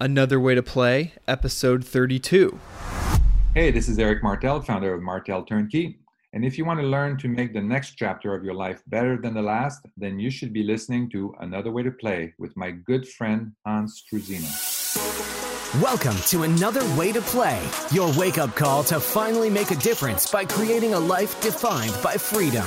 Another Way to Play, episode 32. Hey, this is Eric Martel, founder of Martel Turnkey. And if you want to learn to make the next chapter of your life better than the last, then you should be listening to Another Way to Play with my good friend Hans Struzyna. Welcome to Another Way to Play, your wake up call to finally make a difference by creating a life defined by freedom.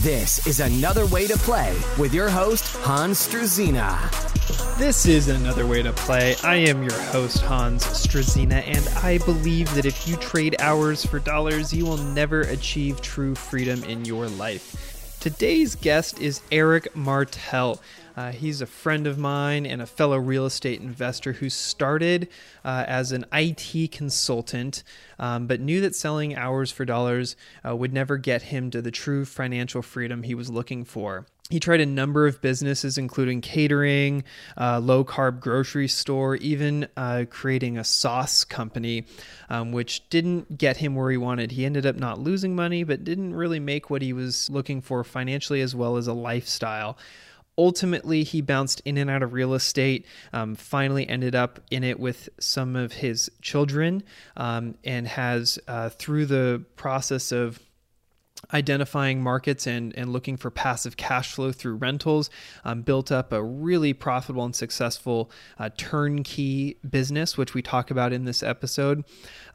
This is Another Way to Play with your host, Hans Struzyna. This is Another Way to Play. I am your host, Hans Struzyna, and I believe that if you trade hours for dollars, you will never achieve true freedom in your life. Today's guest is Eric Martel. Uh, he's a friend of mine and a fellow real estate investor who started uh, as an IT consultant, um, but knew that selling hours for dollars uh, would never get him to the true financial freedom he was looking for. He tried a number of businesses, including catering, uh, low carb grocery store, even uh, creating a sauce company, um, which didn't get him where he wanted. He ended up not losing money, but didn't really make what he was looking for financially as well as a lifestyle ultimately he bounced in and out of real estate um, finally ended up in it with some of his children um, and has uh, through the process of identifying markets and, and looking for passive cash flow through rentals, um, built up a really profitable and successful uh, turnkey business, which we talk about in this episode,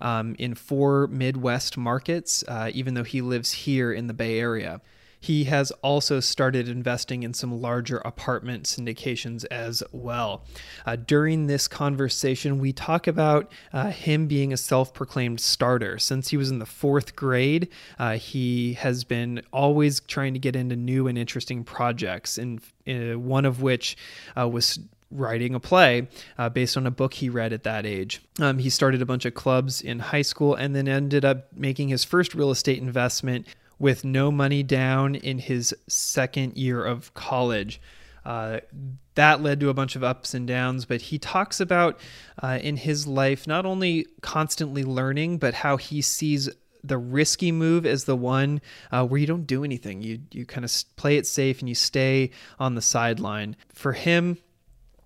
um, in four Midwest markets, uh, even though he lives here in the Bay Area. He has also started investing in some larger apartment syndications as well. Uh, during this conversation, we talk about uh, him being a self proclaimed starter. Since he was in the fourth grade, uh, he has been always trying to get into new and interesting projects, and uh, one of which uh, was writing a play uh, based on a book he read at that age. Um, he started a bunch of clubs in high school and then ended up making his first real estate investment with no money down in his second year of college. Uh, that led to a bunch of ups and downs, but he talks about uh, in his life not only constantly learning, but how he sees the risky move as the one uh, where you don't do anything. You you kind of play it safe and you stay on the sideline. For him,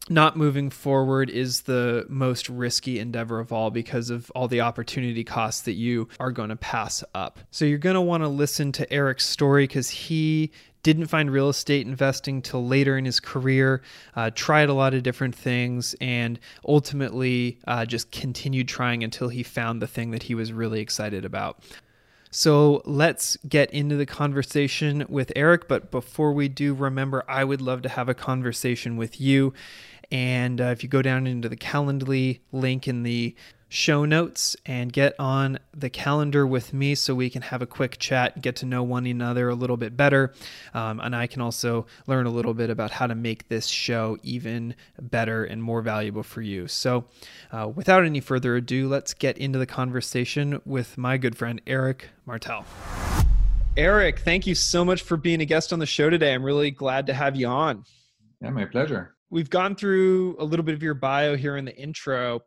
not moving forward is the most risky endeavor of all because of all the opportunity costs that you are going to pass up. So you're going to want to listen to Eric's story because he didn't find real estate investing till later in his career, uh, tried a lot of different things, and ultimately uh, just continued trying until he found the thing that he was really excited about. So let's get into the conversation with Eric. But before we do, remember, I would love to have a conversation with you. And uh, if you go down into the Calendly link in the show notes and get on the calendar with me so we can have a quick chat, get to know one another a little bit better. Um, and I can also learn a little bit about how to make this show even better and more valuable for you. So, uh, without any further ado, let's get into the conversation with my good friend Eric Martel. Eric, thank you so much for being a guest on the show today. I'm really glad to have you on. Yeah, my pleasure we've gone through a little bit of your bio here in the intro,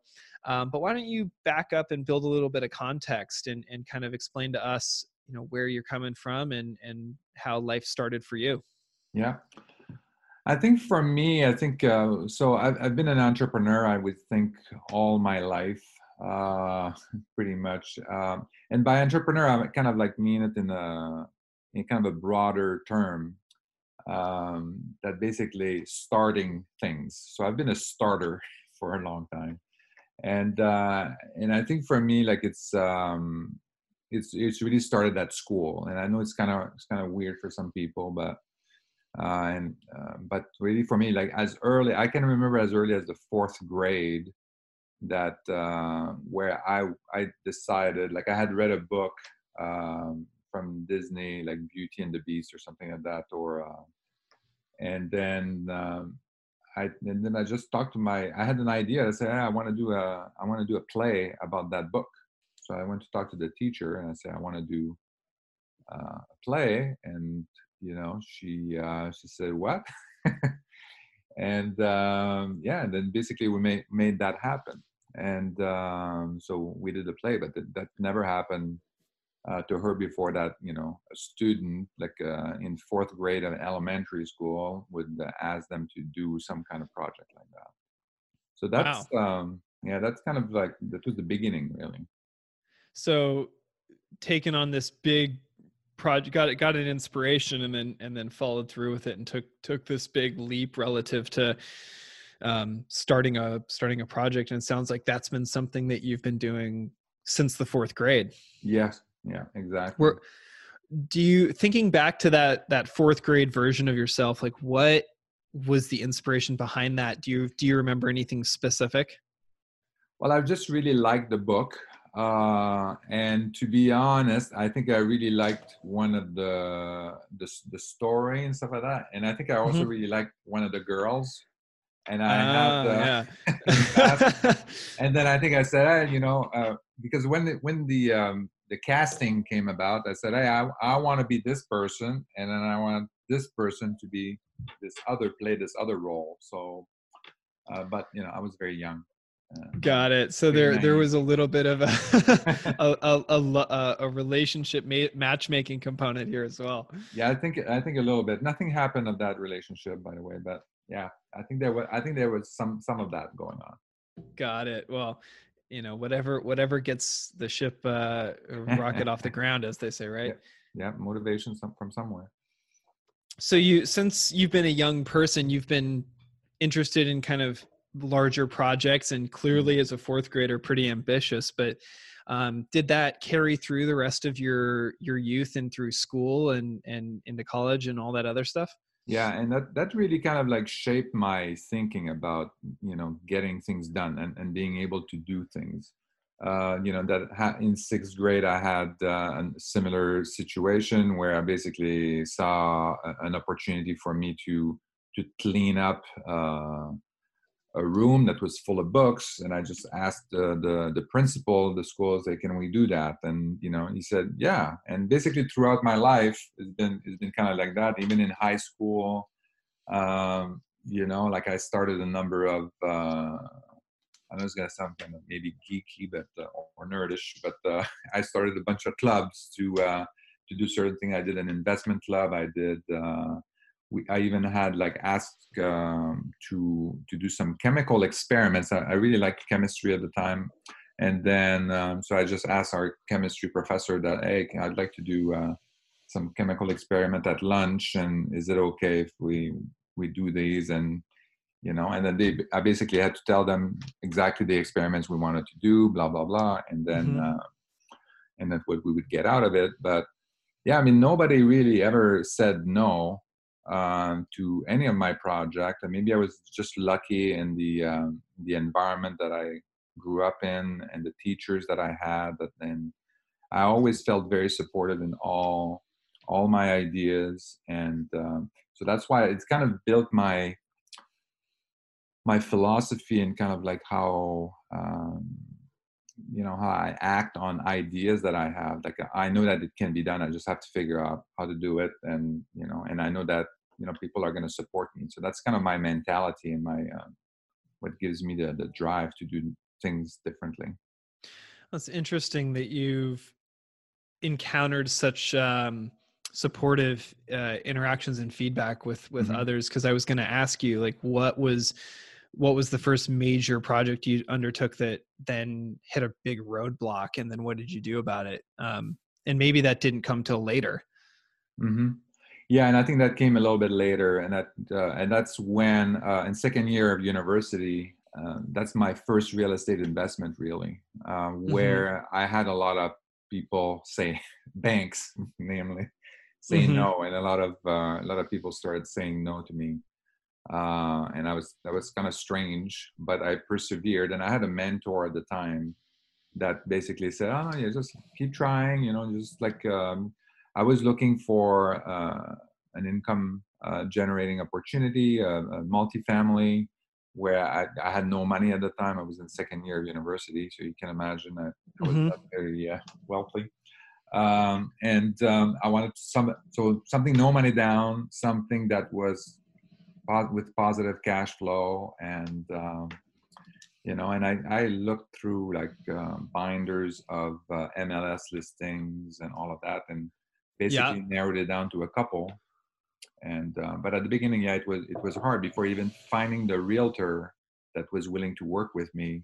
um, but why don't you back up and build a little bit of context and, and kind of explain to us, you know, where you're coming from and, and how life started for you? Yeah. I think for me, I think uh, so. I've, I've been an entrepreneur, I would think, all my life, uh, pretty much. Um, and by entrepreneur, I kind of like mean it in a in kind of a broader term um, that basically starting things. So I've been a starter for a long time, and uh, and I think for me, like it's um, it's it's really started at school, and I know it's kind of it's kind of weird for some people, but uh, and uh, but really for me, like as early I can remember as early as the fourth grade that uh, where I I decided like I had read a book um, from Disney like Beauty and the Beast or something like that or uh, and then um, I and then I just talked to my I had an idea. I said hey, I want to do a I want to do a play about that book. So I went to talk to the teacher and I said I want to do uh, a play. And you know, she uh, she said what, and um, yeah, and then basically we made made that happen, and um, so we did the play, but that never happened uh, to her before that. You know, a student like uh, in fourth grade of elementary school would uh, ask them to do some kind of project like that. So that's wow. um, yeah, that's kind of like that was the beginning, really. So, taking on this big project got it got an inspiration and then and then followed through with it and took took this big leap relative to um, starting a starting a project and it sounds like that's been something that you've been doing since the fourth grade yes yeah exactly Where, do you thinking back to that that fourth grade version of yourself like what was the inspiration behind that do you do you remember anything specific well i just really liked the book uh, and to be honest, I think I really liked one of the, the the story and stuff like that. And I think I also mm-hmm. really liked one of the girls. And I uh, had, uh, yeah. and then I think I said, hey, you know, uh, because when the, when the um, the casting came about, I said, hey, I, I want to be this person, and then I want this person to be this other play this other role. So, uh, but you know, I was very young. Got it. So there, nice. there was a little bit of a a, a, a, a, relationship ma- matchmaking component here as well. Yeah, I think I think a little bit. Nothing happened of that relationship, by the way, but yeah, I think there was I think there was some some of that going on. Got it. Well, you know, whatever whatever gets the ship uh, rocket off the ground, as they say, right? Yeah, yeah motivation from somewhere. So you, since you've been a young person, you've been interested in kind of larger projects and clearly mm-hmm. as a fourth grader pretty ambitious but um, did that carry through the rest of your your youth and through school and and into college and all that other stuff yeah and that that really kind of like shaped my thinking about you know getting things done and, and being able to do things. Uh, you know that ha- in sixth grade i had uh, a similar situation where i basically saw a, an opportunity for me to to clean up uh, a room that was full of books and i just asked the, the, the principal of the school say can we do that and you know he said yeah and basically throughout my life it's been it's been kind of like that even in high school um, you know like i started a number of uh, I know it's gonna sound kind of maybe geeky, but uh, or nerdish, but uh, I started a bunch of clubs to uh, to do certain things. I did an investment club. I did uh, we, I even had like asked um, to to do some chemical experiments. I, I, really liked chemistry at the time, and then um, so I just asked our chemistry professor that hey, I'd like to do uh, some chemical experiment at lunch, and is it okay if we we do these and you know and then they I basically had to tell them exactly the experiments we wanted to do, blah blah blah, and then mm-hmm. uh, and that's what we would get out of it, but. Yeah, I mean, nobody really ever said no um, to any of my project. Maybe I was just lucky in the um, the environment that I grew up in and the teachers that I had. That then I always felt very supportive in all all my ideas, and um, so that's why it's kind of built my my philosophy and kind of like how um, you know how i act on ideas that i have like i know that it can be done i just have to figure out how to do it and you know and i know that you know people are going to support me so that's kind of my mentality and my uh, what gives me the the drive to do things differently that's interesting that you've encountered such um, supportive uh, interactions and feedback with with mm-hmm. others because i was going to ask you like what was what was the first major project you undertook that then hit a big roadblock and then what did you do about it um, and maybe that didn't come till later mm-hmm. Yeah, and I think that came a little bit later, and that uh, and that's when uh, in second year of university, uh, that's my first real estate investment really, uh, mm-hmm. where mm-hmm. I had a lot of people say banks, namely, saying mm-hmm. no, and a lot of uh, a lot of people started saying no to me, uh, and I was that was kind of strange, but I persevered, and I had a mentor at the time that basically said, "Oh, yeah, just keep trying, you know, just like." Um, I was looking for uh, an income uh, generating opportunity, a, a multifamily, where I, I, had no money at the time. I was in second year of university, so you can imagine that I was mm-hmm. not very uh, wealthy. um, and um, I wanted some so something no money down, something that was with positive cash flow, and um, you know, and I I looked through like um, binders of uh, MLS listings and all of that, and basically yeah. narrowed it down to a couple. And uh, but at the beginning, yeah, it was it was hard before even finding the realtor that was willing to work with me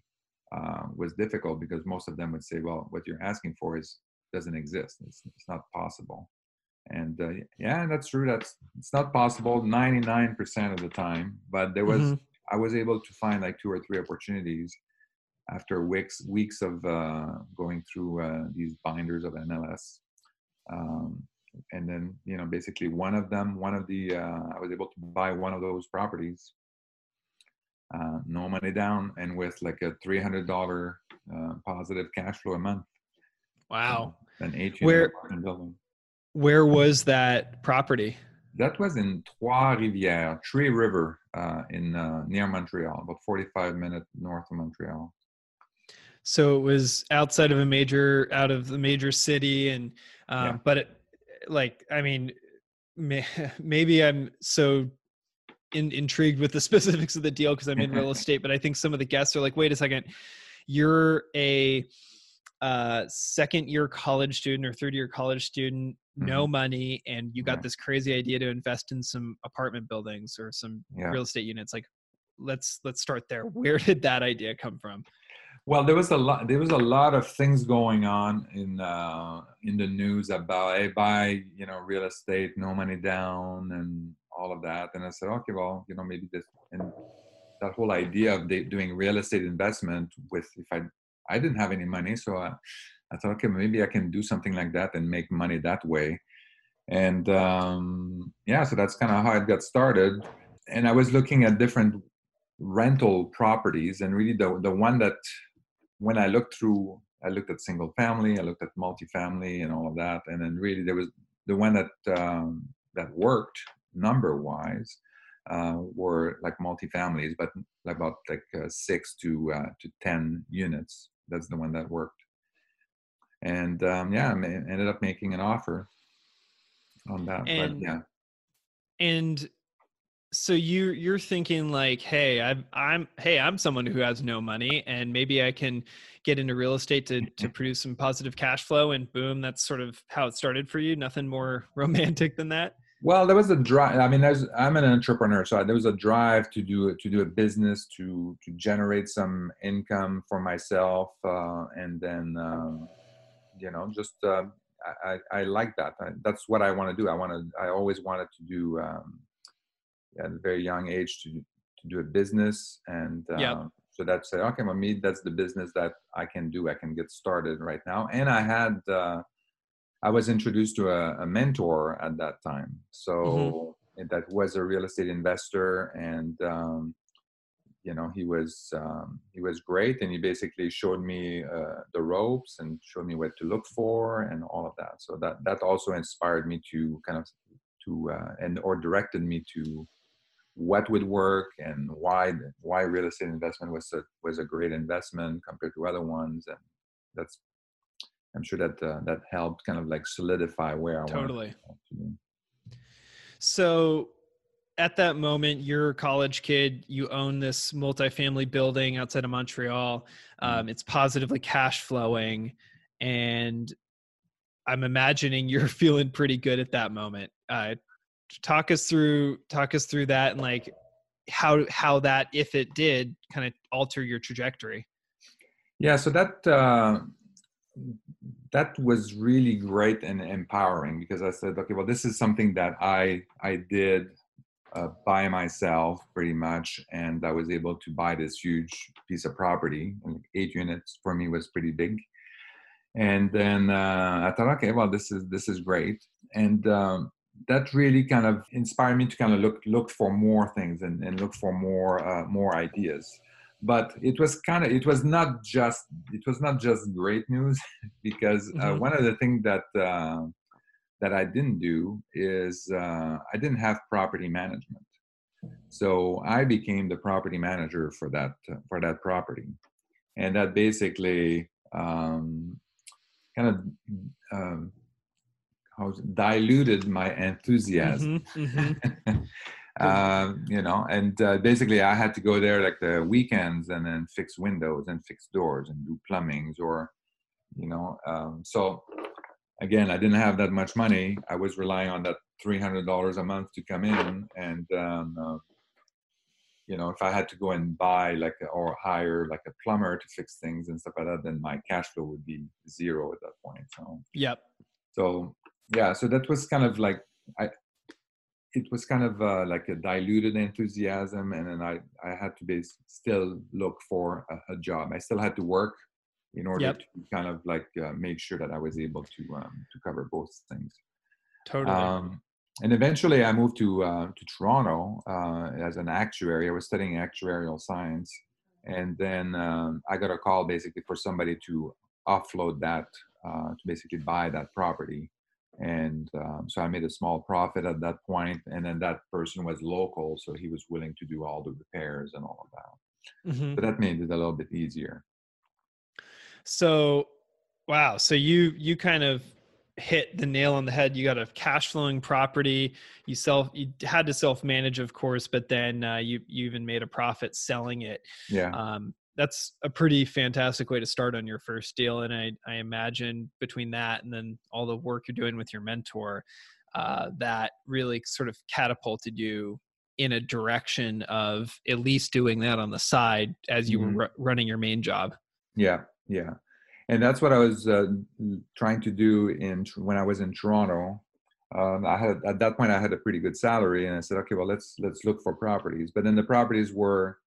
uh, was difficult because most of them would say, well, what you're asking for is doesn't exist. It's, it's not possible. And uh, yeah, that's true. That's it's not possible 99% of the time. But there was mm-hmm. I was able to find like two or three opportunities after weeks weeks of uh, going through uh, these binders of MLS. Um, and then you know basically one of them, one of the uh, I was able to buy one of those properties, uh, no money down, and with like a three hundred dollar uh, positive cash flow a month. Wow. An eight where, building. Where was that property? That was in Trois-Rivières, Tree River, uh, in uh, near Montreal, about 45 minutes north of Montreal. So it was outside of a major, out of the major city, and um, yeah. but it, like, I mean, may, maybe I'm so in, intrigued with the specifics of the deal because I'm in real estate, but I think some of the guests are like, wait a second, you're a uh, second year college student or third year college student, mm-hmm. no money, and you got this crazy idea to invest in some apartment buildings or some yeah. real estate units. Like, let's let's start there. Where did that idea come from? Well, there was a lot. There was a lot of things going on in uh, in the news about hey, buy you know real estate, no money down, and all of that. And I said, okay, well, you know, maybe this and that whole idea of doing real estate investment with if I I didn't have any money, so I, I thought, okay, maybe I can do something like that and make money that way. And um, yeah, so that's kind of how it got started. And I was looking at different rental properties, and really the the one that when I looked through, I looked at single family, I looked at multifamily, and all of that, and then really there was the one that um, that worked number wise uh, were like multifamilies, but about like uh, six to uh, to ten units that's the one that worked. And um, yeah, I ended up making an offer on that. And, but yeah. And so you you're thinking like, hey, I'm I'm hey, I'm someone who has no money, and maybe I can get into real estate to to produce some positive cash flow, and boom, that's sort of how it started for you. Nothing more romantic than that. Well, there was a drive. I mean, there's, I'm an entrepreneur, so there was a drive to do to do a business to to generate some income for myself, uh, and then um, you know, just uh, I, I like that. I, that's what I want to do. I want to. I always wanted to do um, at a very young age to to do a business, and um, yeah. so that's okay. For me, that's the business that I can do. I can get started right now, and I had. Uh, I was introduced to a, a mentor at that time. So mm-hmm. that was a real estate investor, and um, you know he was um, he was great, and he basically showed me uh, the ropes and showed me what to look for and all of that. So that that also inspired me to kind of to uh, and or directed me to what would work and why why real estate investment was a was a great investment compared to other ones and that's I'm sure that uh, that helped kind of like solidify where I totally. To so at that moment, you're a college kid. You own this multifamily building outside of Montreal. Mm-hmm. Um, it's positively cash flowing, and I'm imagining you're feeling pretty good at that moment. Uh, talk us through talk us through that and like how how that if it did kind of alter your trajectory. Yeah, so that uh, that was really great and empowering because I said, okay, well, this is something that I I did uh, by myself pretty much, and I was able to buy this huge piece of property. Eight units for me was pretty big. And then uh, I thought, okay, well, this is this is great, and um, that really kind of inspired me to kind of look look for more things and, and look for more uh, more ideas. But it was kind of it was not just it was not just great news because uh, mm-hmm. one of the things that uh, that I didn't do is uh, I didn't have property management, so I became the property manager for that for that property, and that basically um, kind of um, how diluted my enthusiasm. Mhm, mhm. um, you know, and uh, basically I had to go there like the weekends and then fix windows and fix doors and do plumbings or, you know, um, so again, I didn't have that much money. I was relying on that three hundred dollars a month to come in, and um, uh, you know, if I had to go and buy like a, or hire like a plumber to fix things and stuff like that, then my cash flow would be zero at that point. So Yep. so yeah so that was kind of like i it was kind of uh, like a diluted enthusiasm and then i i had to be still look for a, a job i still had to work in order Yep. to kind of like uh, make sure that i was able to um, to cover both things Totally. um, and eventually i moved to uh, to toronto uh, as an actuary i was studying actuarial science and then um, i got a call basically for somebody to offload that uh, to basically buy that property and um, so i made a small profit at that point and then that person was local so he was willing to do all the repairs and all of that Mhm. so that made it a little bit easier So, wow. So you you kind of hit the nail on the head. You got a cash flowing property. You self you had to self manage, of course, but then uh, you you even made a profit selling it. yeah Um, that's a pretty fantastic way to start on your first deal. And I I imagine between that and then all the work you're doing with your mentor, uh, that really sort of catapulted you in a direction of at least doing that on the side as you Mhm. were ru- running your main job. Yeah, yeah, and that's what I was uh, trying to do in when I was in Toronto. Um, I had at that point I had a pretty good salary, and I said, okay, well let's let's look for properties. But then the properties were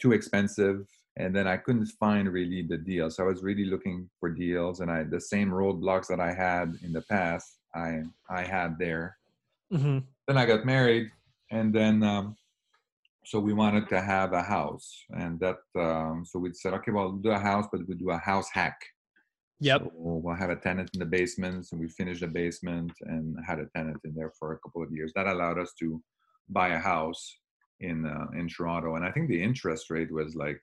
too expensive, and then I couldn't find really the deal. So I was really looking for deals, and I the same roadblocks that I had in the past, I I had there. Mm-hmm. Then I got married, and then um, so we wanted to have a house, and that um, so we said, okay, well, we'll do a house, but we do a house hack. Yep. So we'll have a tenant in the basement, and we finished the basement and had a tenant in there for a couple of years. That allowed us to buy a house in uh, in Toronto, and I think the interest rate was like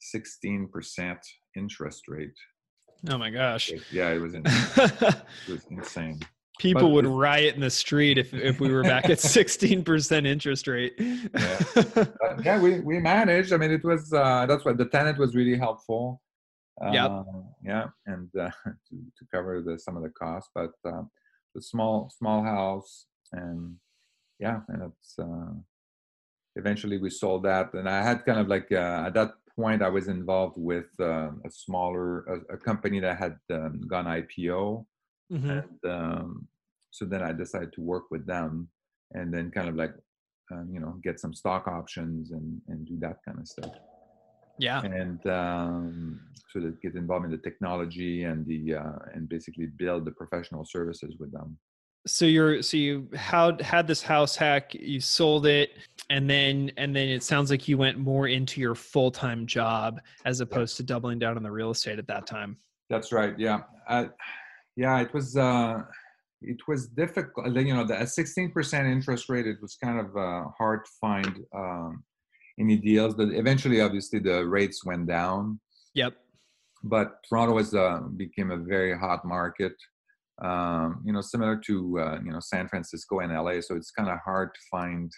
sixteen percent interest rate. Oh my gosh. Yeah, it was in, it was insane. People But would riot in the street if, if we were back at 16% interest rate. But yeah, we we managed. I mean, it was uh, that's what the tenant was really helpful. Uh, yeah, and uh, to to cover the some of the costs, but uh, the small small house and yeah, and it's uh, eventually we sold that, and I had kind of like uh, at that point I was involved with uh, a smaller a, a company that had um, gone IPO, Mhm. and um, so then I decided to work with them, and then kind of like um, you know get some stock options and and do that kind of stuff Yeah. and um, so that get involved in the technology and the uh, and basically build the professional services with them. So you're so you had had this house hack, you sold it, and then and then it sounds like you went more into your full time job as opposed to doubling down on the real estate at that time. That's right. Yeah, uh, yeah. It was uh, it was difficult. You know, the at sixteen percent interest rate, it was kind of uh, hard to find um, any deals. But eventually, obviously, the rates went down. Yep. but Toronto was uh, became a very hot market. Um, you know, similar to uh, you know San Francisco and LA. So it's kind of hard to find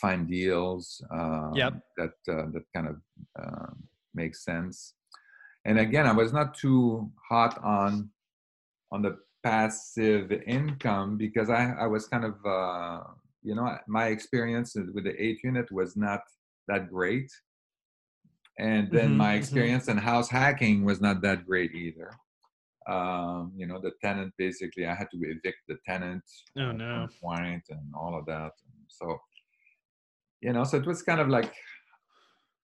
find deals um, Yep. that uh, that kind of uh, makes sense. And again, I was not too hot on on the passive income because I I was kind of uh, you know my experience with the eight unit was not that great and then Mhm, my mhm. experience in house hacking was not that great either um, you know the tenant basically i had to evict the tenant Oh, no. point and all of that so you know so it was kind of like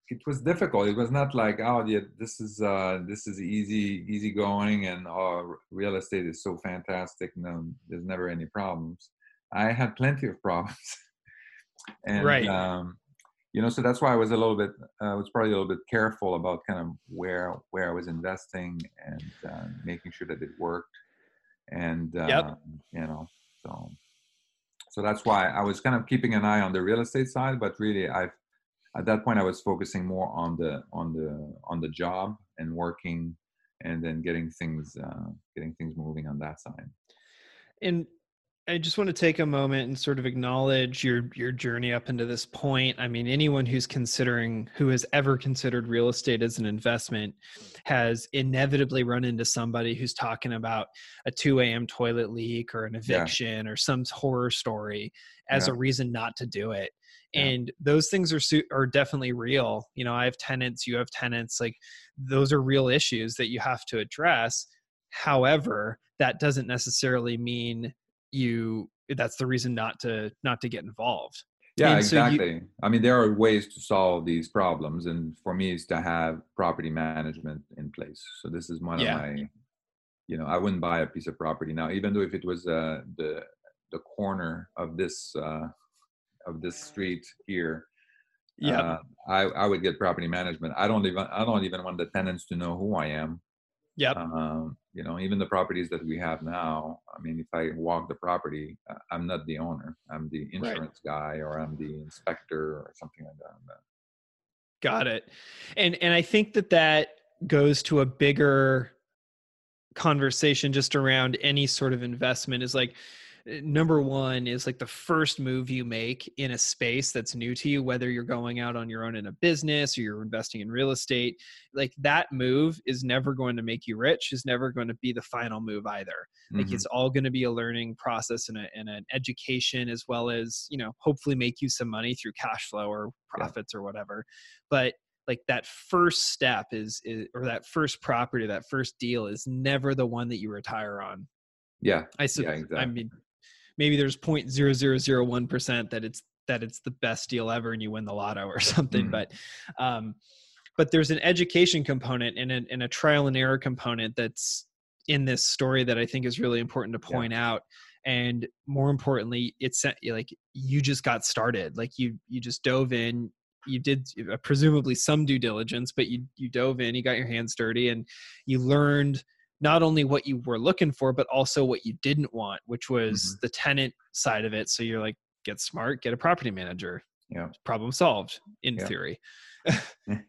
it was difficult it was not like oh yeah this is uh this is easy easy going and oh real estate is so fantastic no there's never any problems i had plenty of problems and Right. um you know so that's why i was a little bit uh, was probably a little bit careful about kind of where where i was investing and uh, making sure that it worked and uh, Yep. you know so so that's why i was kind of keeping an eye on the real estate side but really i at that point i was focusing more on the on the on the job and working and then getting things uh, getting things moving on that side. And I just want to take a moment and sort of acknowledge your your journey up into this point. I mean, anyone who's considering who has ever considered real estate as an investment has inevitably run into somebody who's talking about a 2 a.m. toilet leak or an eviction yeah. or some horror story as yeah. a reason not to do it. Yeah. And those things are su- are definitely real. You know, I have tenants, you have tenants, like those are real issues that you have to address. However, that doesn't necessarily mean you that's the reason not to not to get involved. Yeah and exactly so you, i mean there are ways to solve these problems and for me is to have property management in place. So this is one yeah. of my you know i wouldn't buy a piece of property now even though if it was uh, the the corner of this uh, of this street here yeah uh, i i would get property management. I don't even i don't even want the tenants to know who i am. Yeah um, you know even the properties that we have now i mean if i walk the property uh, i'm not the owner i'm the insurance right. guy or i'm the inspector or something like that got it and and i think that that goes to a bigger conversation just around any sort of investment is like number one is like the first move you make in a space that's new to you whether you're going out on your own in a business or you're investing in real estate like that move is never going to make you rich is never going to be the final move either like mm-hmm. it's all going to be a learning process and, a, and an education as well as you know hopefully make you some money through cash flow or profits yeah. or whatever but like that first step is, is or that first property that first deal is never the one that you retire on yeah i yeah, exactly. i mean maybe there's 0.0001% that it's that it's the best deal ever and you win the lotto or something mm. but um but there's an education component and a, and a trial and error component that's in this story that i think is really important to point yeah. out and more importantly it's like you just got started like you you just dove in you did uh, presumably some due diligence but you you dove in you got your hands dirty and you learned not only what you were looking for, but also what you didn't want, which was mm-hmm. the tenant side of it. So you're like, get smart, get a property manager. Yeah. Problem solved in yeah. theory.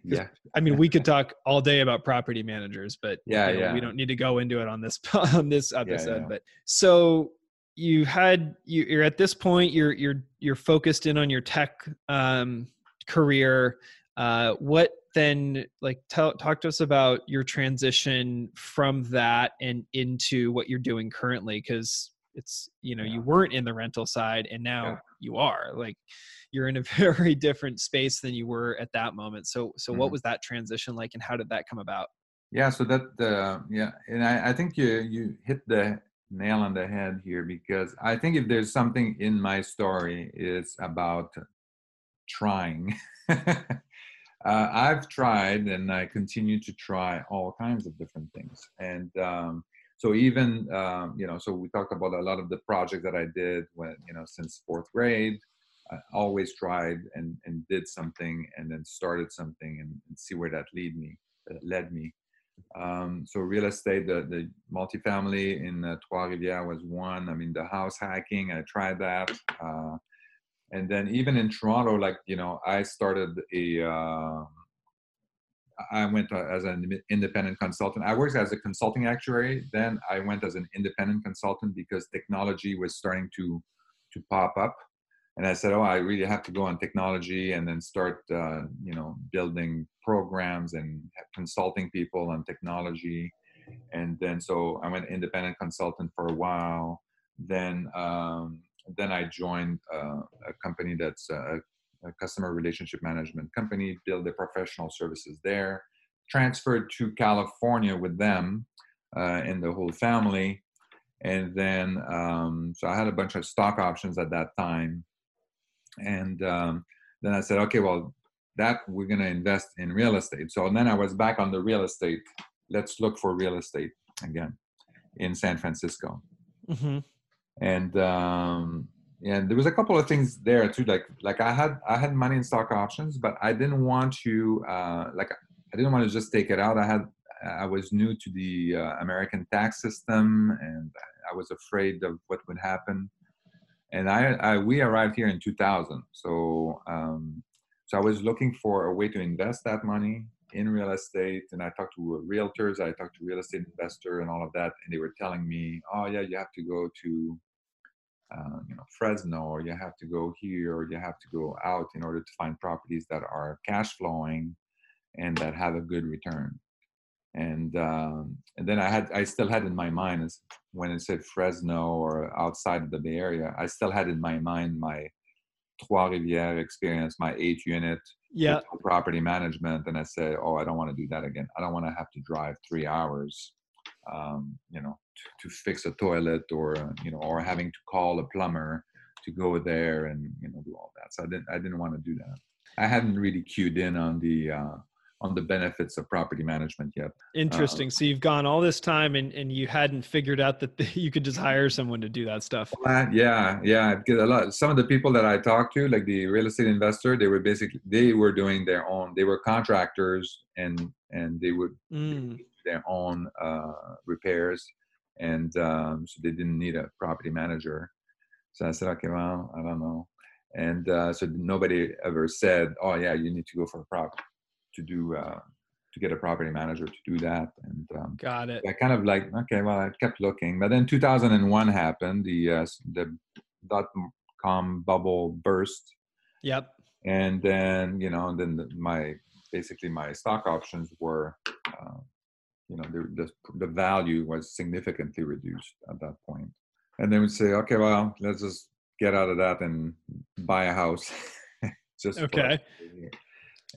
yeah. I mean, we could talk all day about property managers, but yeah, you know, yeah. we don't need to go into it on this on this episode. Yeah, but so you had you, you're at this point, you're you're you're focused in on your tech um, career. Uh, what then like tell, talk to us about your transition from that and into what you're doing currently because it's you know yeah. you weren't in the rental side and now yeah. you are like you're in a very different space than you were at that moment so so mm-hmm. what was that transition like and how did that come about yeah so that uh, yeah and I, I think you you hit the nail on the head here because i think if there's something in my story it's about trying uh, I've tried and I continue to try all kinds of different things. And um, so even, um, you know, so we talked about a lot of the projects that I did when, you know, since fourth grade, I always tried and, and did something and then started something and, and see where that lead me, uh, led me. Um, so real estate, the, the multifamily in uh, Trois-Rivières was one. I mean, the house hacking, I tried that. Uh, and then even in toronto like you know i started a uh, I went uh, as an independent consultant. I worked as a consulting actuary. Then I went as an independent consultant because technology was starting to to pop up, and I said, "Oh, I really have to go on technology and then start, uh, you know, building programs and consulting people on technology." And then so I went independent consultant for a while. Then um, then I joined uh, a company that's a, a, customer relationship management company, built the professional services there, transferred to California with them uh, and the whole family. And then, um, so I had a bunch of stock options at that time. And um, then I said, okay, well, that we're going to invest in real estate. So then I was back on the real estate. Let's look for real estate again in San Francisco. Mm-hmm and um, and there was a couple of things there too. Like like I had I had money in stock options, but I didn't want to uh, like I didn't want to just take it out. I had I was new to the uh, American tax system, and I was afraid of what would happen. And I, I we arrived here in 2000, so um, so I was looking for a way to invest that money in real estate and I talked to realtors, I talked to real estate investor and all of that, and they were telling me, "Oh yeah, you have to go to uh, you know Fresno, or you have to go here, or you have to go out in order to find properties that are cash flowing and that have a good return." And um, and then I had I still had in my mind when it said Fresno or outside of the Bay Area, I still had in my mind my Trois Rivières experience, my eight unit yeah. property management and i say oh i don't want to do that again. I don't want to have to drive three hours um, you know to, to, fix a toilet or uh, you know or having to call a plumber to go there and you know do all that. So i didn't i didn't want to do that. I hadn't really cued in on the uh, on the benefits of property management yet. Interesting. Uh, so you've gone all this time and, and you hadn't figured out that you could just hire someone to do that stuff. yeah, yeah. Because a lot, some of the people that I talked to, like the real estate investor, they were basically they were doing their own. They were contractors and and they would mm. their own uh, repairs, and um, so they didn't need a property manager. So I said, okay, well, I don't know. And uh, so nobody ever said, oh yeah, you need to go for a property to do uh, to get a property manager to do that. And um, got it. I kind of like okay, well, I kept looking, but then 2001 happened. The uh, the dot com bubble burst. Yep. And then you know, and then the, my basically my stock options were. Uh, you know the, the the value was significantly reduced at that point and then we say okay well let's just get out of that and buy a house just okay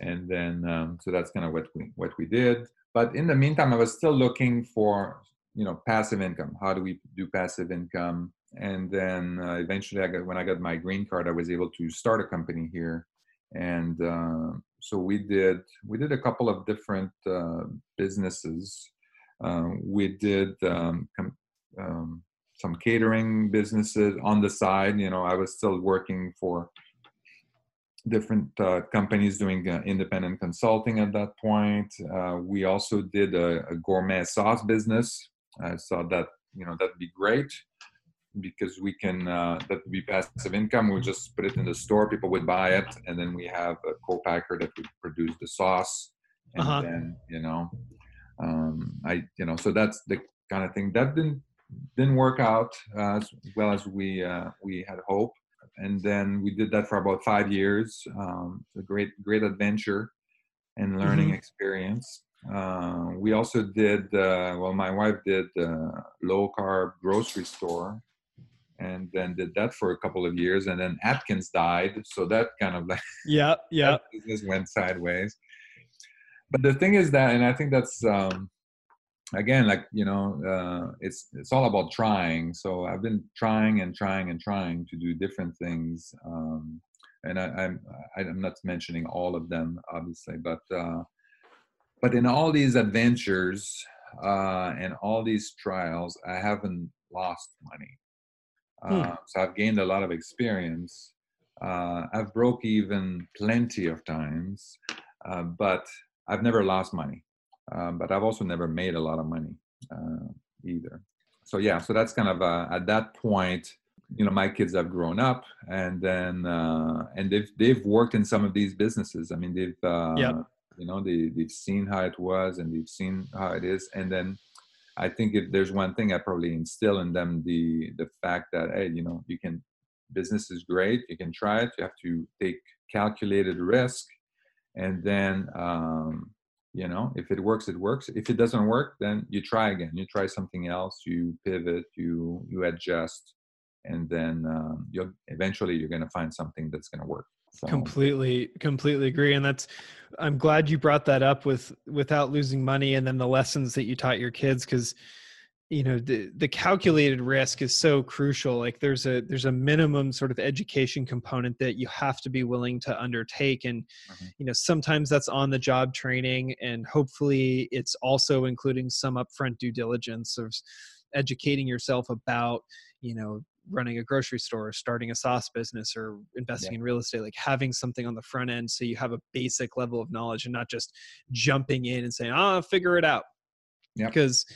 and then um, so that's kind of what we what we did. But in the meantime i was still looking for you know passive income. How do we do passive income? And then uh, eventually i got when i got my green card i was able to start a company here. And uh, so we did we did a couple of different uh, businesses. Uh, we did um, com- um, some catering businesses on the side. You know i was still working for different uh, companies doing uh, independent consulting at that point. Uh, we also did a, a, gourmet sauce business. I thought that you know that'd be great because we can uh, that would be passive income. We just put it in the store, people would buy it, and then we have a co-packer that would produce the sauce, and uh-huh. then you know, um, I you know, so that's the kind of thing that didn't didn't work out as well as we uh, we had hoped and then we did that for about five years. Um, a great, great adventure and learning mm-hmm. experience. Uh, we also did, uh, well, my wife did uh, low carb grocery store and then did that for a couple of years. And then Atkins died. So that kind of like, yeah, yeah, business went sideways. But the thing is that, and I think that's, um, again like you know uh, it's it's all about trying. So i've been trying and trying and trying to do different things um, and I, i'm i'm not mentioning all of them obviously but uh, but in all these adventures uh, and all these trials i haven't lost money. Hmm. Uh, so i've gained a lot of experience. Uh, i've broke even plenty of times uh, but i've never lost money um, but I've also never made a lot of money uh, either. So yeah, so that's kind of uh, at that point, you know, my kids have grown up, and then uh, and they've they've worked in some of these businesses. I mean, they've uh, yep. you know they they've seen how it was and they've seen how it is, and then I think if there's one thing I probably instill in them the the fact that hey, you know, you can business is great, you can try it, you have to take calculated risk, and then um, you know if it works it works if it doesn't work then you try again you try something else you pivot you you adjust and then um, you'll eventually you're going to find something that's going to work so. completely completely agree and that's i'm glad you brought that up with without losing money and then the lessons that you taught your kids because you know the the calculated risk is so crucial like there's a there's a minimum sort of education component that you have to be willing to undertake and mm-hmm. you know sometimes that's on the job training and hopefully it's also including some upfront due diligence of educating yourself about you know running a grocery store starting a sauce business or investing yeah. in real estate like having something on the front end so you have a basic level of knowledge and not just jumping in and saying ah oh, figure it out yeah. because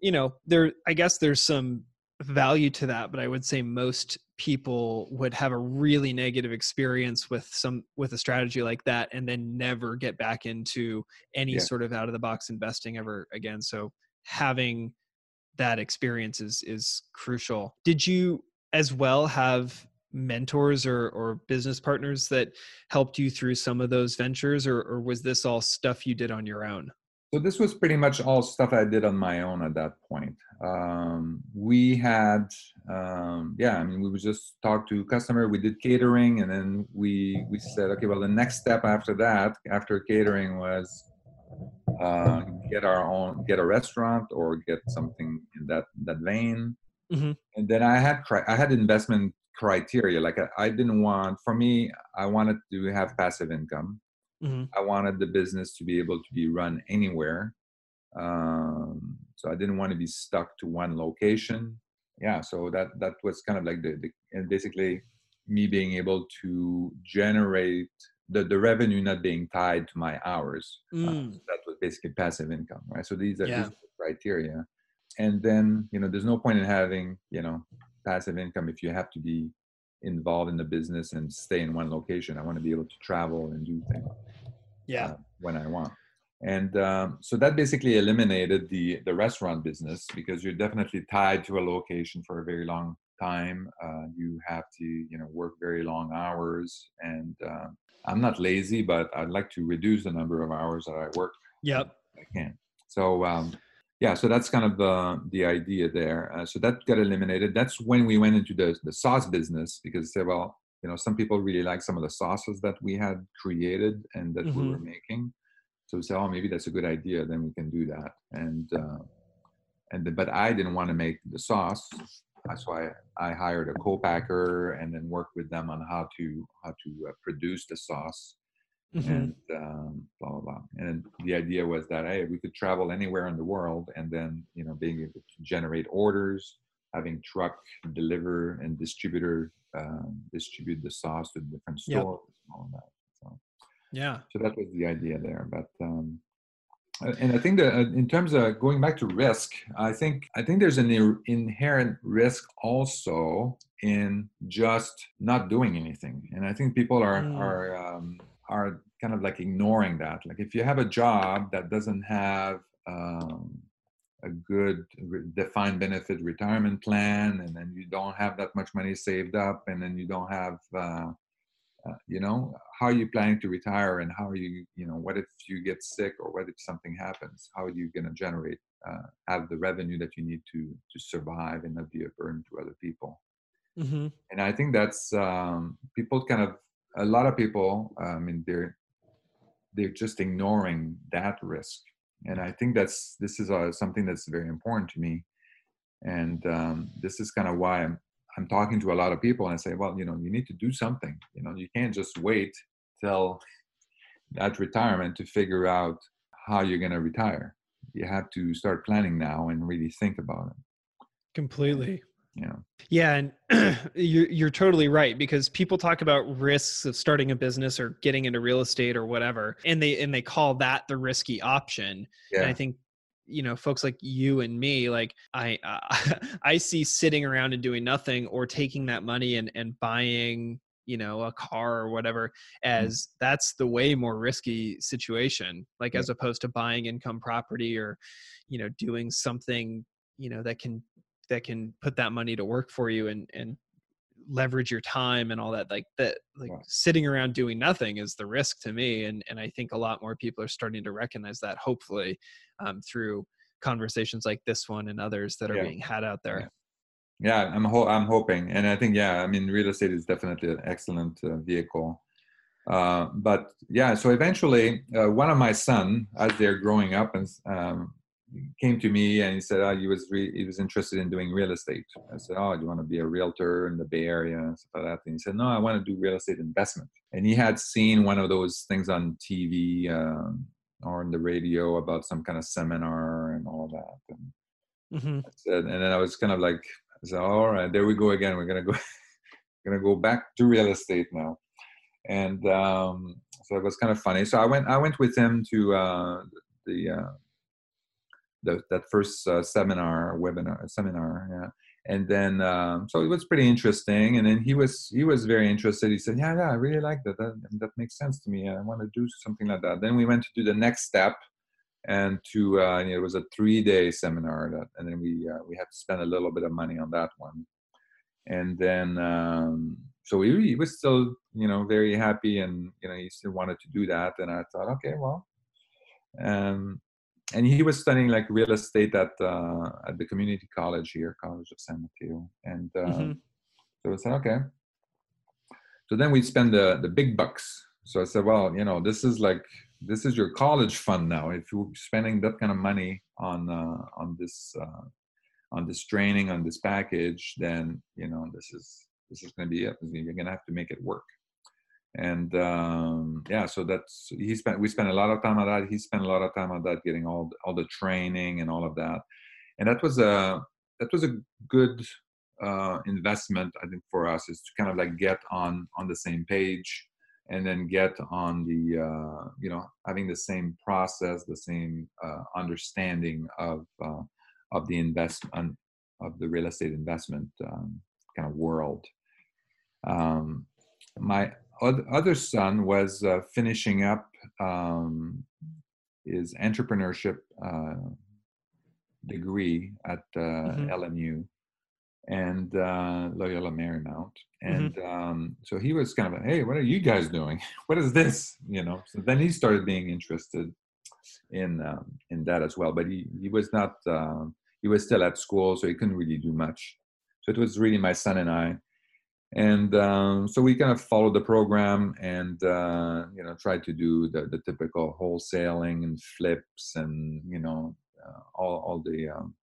you know there i guess there's some value to that but i would say most people would have a really negative experience with some with a strategy like that and then never get back into any Yeah. sort of out of the box investing ever again. So having that experience is is crucial. Did you as well have mentors or or business partners that helped you through some of those ventures or, or was this all stuff you did on your own So this was pretty much all stuff I did on my own at that point. Um, we had, um, yeah, I mean, we would just talk to customer. We did catering, and then we we said, okay, well, the next step after that, after catering, was uh, get our own, get a restaurant or get something in that that vein. Mhm. And then I had I had investment criteria. Like I, I didn't want, for me, I wanted to have passive income. Mhm. I wanted the business to be able to be run anywhere. Um, so I didn't want to be stuck to one location. Yeah, so that that was kind of like the, the and basically me being able to generate the, the revenue not being tied to my hours. Uh, Mm. so that was basically passive income, right? So these are, Yeah. these are the criteria. And then, you know, there's no point in having, you know, passive income if you have to be involved in the business and stay in one location. I want to be able to travel and do things yeah uh, when I want. And um, so that basically eliminated the the restaurant business because you're definitely tied to a location for a very long time. Uh, you have to you know work very long hours, and uh, I'm not lazy, but I'd like to reduce the number of hours that I work. yep I can. So um, yeah, so that's kind of the the idea there. Uh, so that got eliminated. That's when we went into the the sauce business because they well, you know, some people really like some of the sauces that we had created and that we were making. So we said, oh, maybe that's a good idea. Then we can do that. And uh, and the, but I didn't want to make the sauce. That's why I hired a co-packer and then worked with them on how to how to uh, produce the sauce Mhm. and um, blah blah blah. And the idea was that hey, we could travel anywhere in the world, and then you know being able to generate orders, having truck deliver and distributor um, distribute the sauce to different stores and all of that. So, yeah so that was the idea there. But um, and I think that uh, in terms of going back to risk, I think I think there's an inherent risk also in just not doing anything, and I think people are Mm. are um, are kind of like ignoring that. Like if you have a job that doesn't have um, a good defined benefit retirement plan, and then you don't have that much money saved up, and then you don't have uh, uh, you know how are you planning to retire and how are you you know what if you get sick or what if something happens? How are you going to generate uh, have the revenue that you need to to survive and not be a burden to other people? Hmm and i think that's um, people kind of a lot of people i mean they're they're just ignoring that risk. And i think that's this is uh, something that's very important to me. And um, this is kind of why i'm i'm talking to a lot of people and i say well you know you need to do something. You know you can't just wait till that retirement to figure out how you're going to retire. You have to start planning now and really think about it. Completely you know Yeah, and you're you're totally right because people talk about risks of starting a business or getting into real estate or whatever, and they and they call that the risky option. And I think you know folks like you and me, like I uh, I see sitting around and doing nothing or taking that money and and buying you know a car or whatever as that's the way more risky situation like Yeah. as opposed to buying income property or you know doing something you know that can that can put that money to work for you and and leverage your time and all that like that like sitting around doing nothing is the risk to me and and i think a lot more people are starting to recognize that hopefully um, through conversations like this one and others that are Yeah. being had out there. Yeah i'm ho- i'm hoping and i think yeah i mean real estate is definitely an excellent uh, vehicle. Uh, but yeah so eventually uh, one of my son as they're growing up and um, came to me and he said oh, he was re- he was interested in doing real estate i said oh do you want to be a realtor in the bay area and stuff like that and he said no i want to do real estate investment and he had seen one of those things on tv um, or on the radio about some kind of seminar and all that and hmm I said, and then I was kind of like, I said, all right, there we go again. We're gonna go, gonna go back to real estate now, and um, so it was kind of funny. So I went, I went with him to uh, the uh, the, that first uh, seminar webinar seminar yeah. And then um, so it was pretty interesting. And then he was he was very interested. He said yeah yeah i really like that. That, that makes sense to me. I want to do something like that. Then we went to do the next step and to uh, it was a three day seminar that, and then we uh, we had to spend a little bit of money on that one. And then um, so he, he, was still you know very happy and you know he still wanted to do that. And i thought okay well um, and he was studying like real estate at uh, at the community college here college of san mateo and uh, mm-hmm. so i said okay so then we spend the the big bucks so i said well you know this is like this is your college fund now. If you're spending that kind of money on uh, on this uh, on this training on this package, then you know this is this is going to be it. You're going to have to make it work. And um, yeah, so that's he spent. We spent a lot of time on that. He spent a lot of time on that, getting all all the training and all of that. And that was a that was a good uh, investment, I think, for us is to kind of like get on on the same page and then get on the uh, you know having the same process the same uh, understanding of uh, of the investment of the real estate investment um, kind of world um, my other son was uh, finishing up um, his entrepreneurship uh, degree at uh, mm-hmm. LMU and Loyola Marymount Mm-hmm. and mm-hmm. um, so he was kind of like, hey what are you guys doing what is this you know so then he started being interested in um, in that as well but he he was not uh, he was still at school so he couldn't really do much so it was really my son and i and um, so we kind of followed the program and uh, you know tried to do the, the typical wholesaling and flips and you know uh, all, all the um,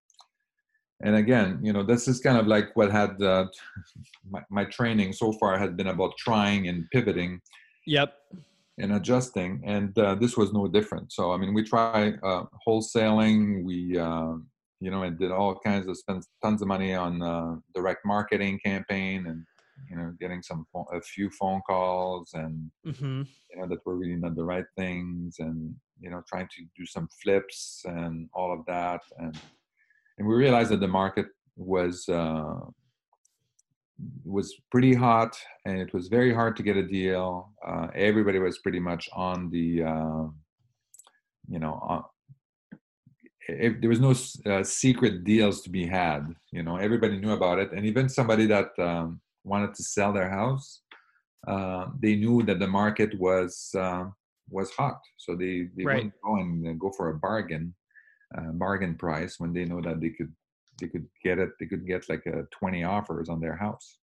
and again you know this is kind of like what had uh, my, my training so far had been about trying and pivoting yep. and adjusting. And uh, this was no different. So i mean we try uh, wholesaling. We uh, you know and did all kinds of spent tons of money on uh, direct marketing campaign and you know getting some a few phone calls and mm-hmm. you know that were really not the right things and you know trying to do some flips and all of that and and we realized that the market was uh, was pretty hot and it was very hard to get a deal. Uh, everybody was pretty much on the uh, you know uh, if there was no uh, secret deals to be had. You know everybody knew about it, and even somebody that um, wanted to sell their house, uh, they knew that the market was was hot, so they they right. wouldn't go and go for a bargain uh, bargain price when they know that they could they could get it they could get like a 20 offers on their house.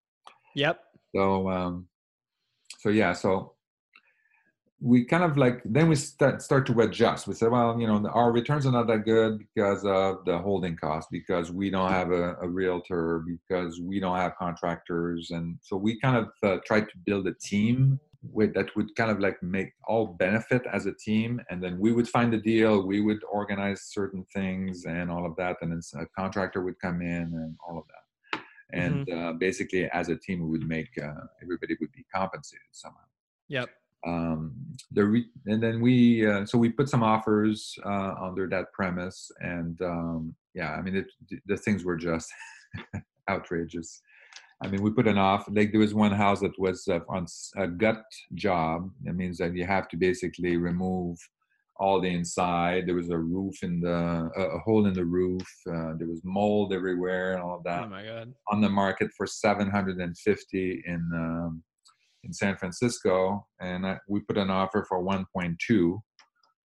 Yep. So um so yeah so we kind of like then we start start to adjust. We say well you know our returns are not that good because of the holding cost because we don't have a, a realtor because we don't have contractors. And so we kind of uh, tried to build a team with, that would kind of like make all benefit as a team and then we would find the deal we would organize certain things and all of that and then a contractor would come in and all of that. And mm-hmm. uh, basically as a team we would make uh, everybody would be compensated somehow. Yep um, the re- and then we uh, so we put some offers uh, under that premise and um, yeah i mean it, the things were just outrageous I mean, we put an off. Like there was one house that was uh, on a gut job. That means that you have to basically remove all the inside. There was a roof in the a hole in the roof. Uh, there was mold everywhere and all of that. Oh my god! On the market for 750 in um, in San Francisco, and I, we put an offer for 1.2,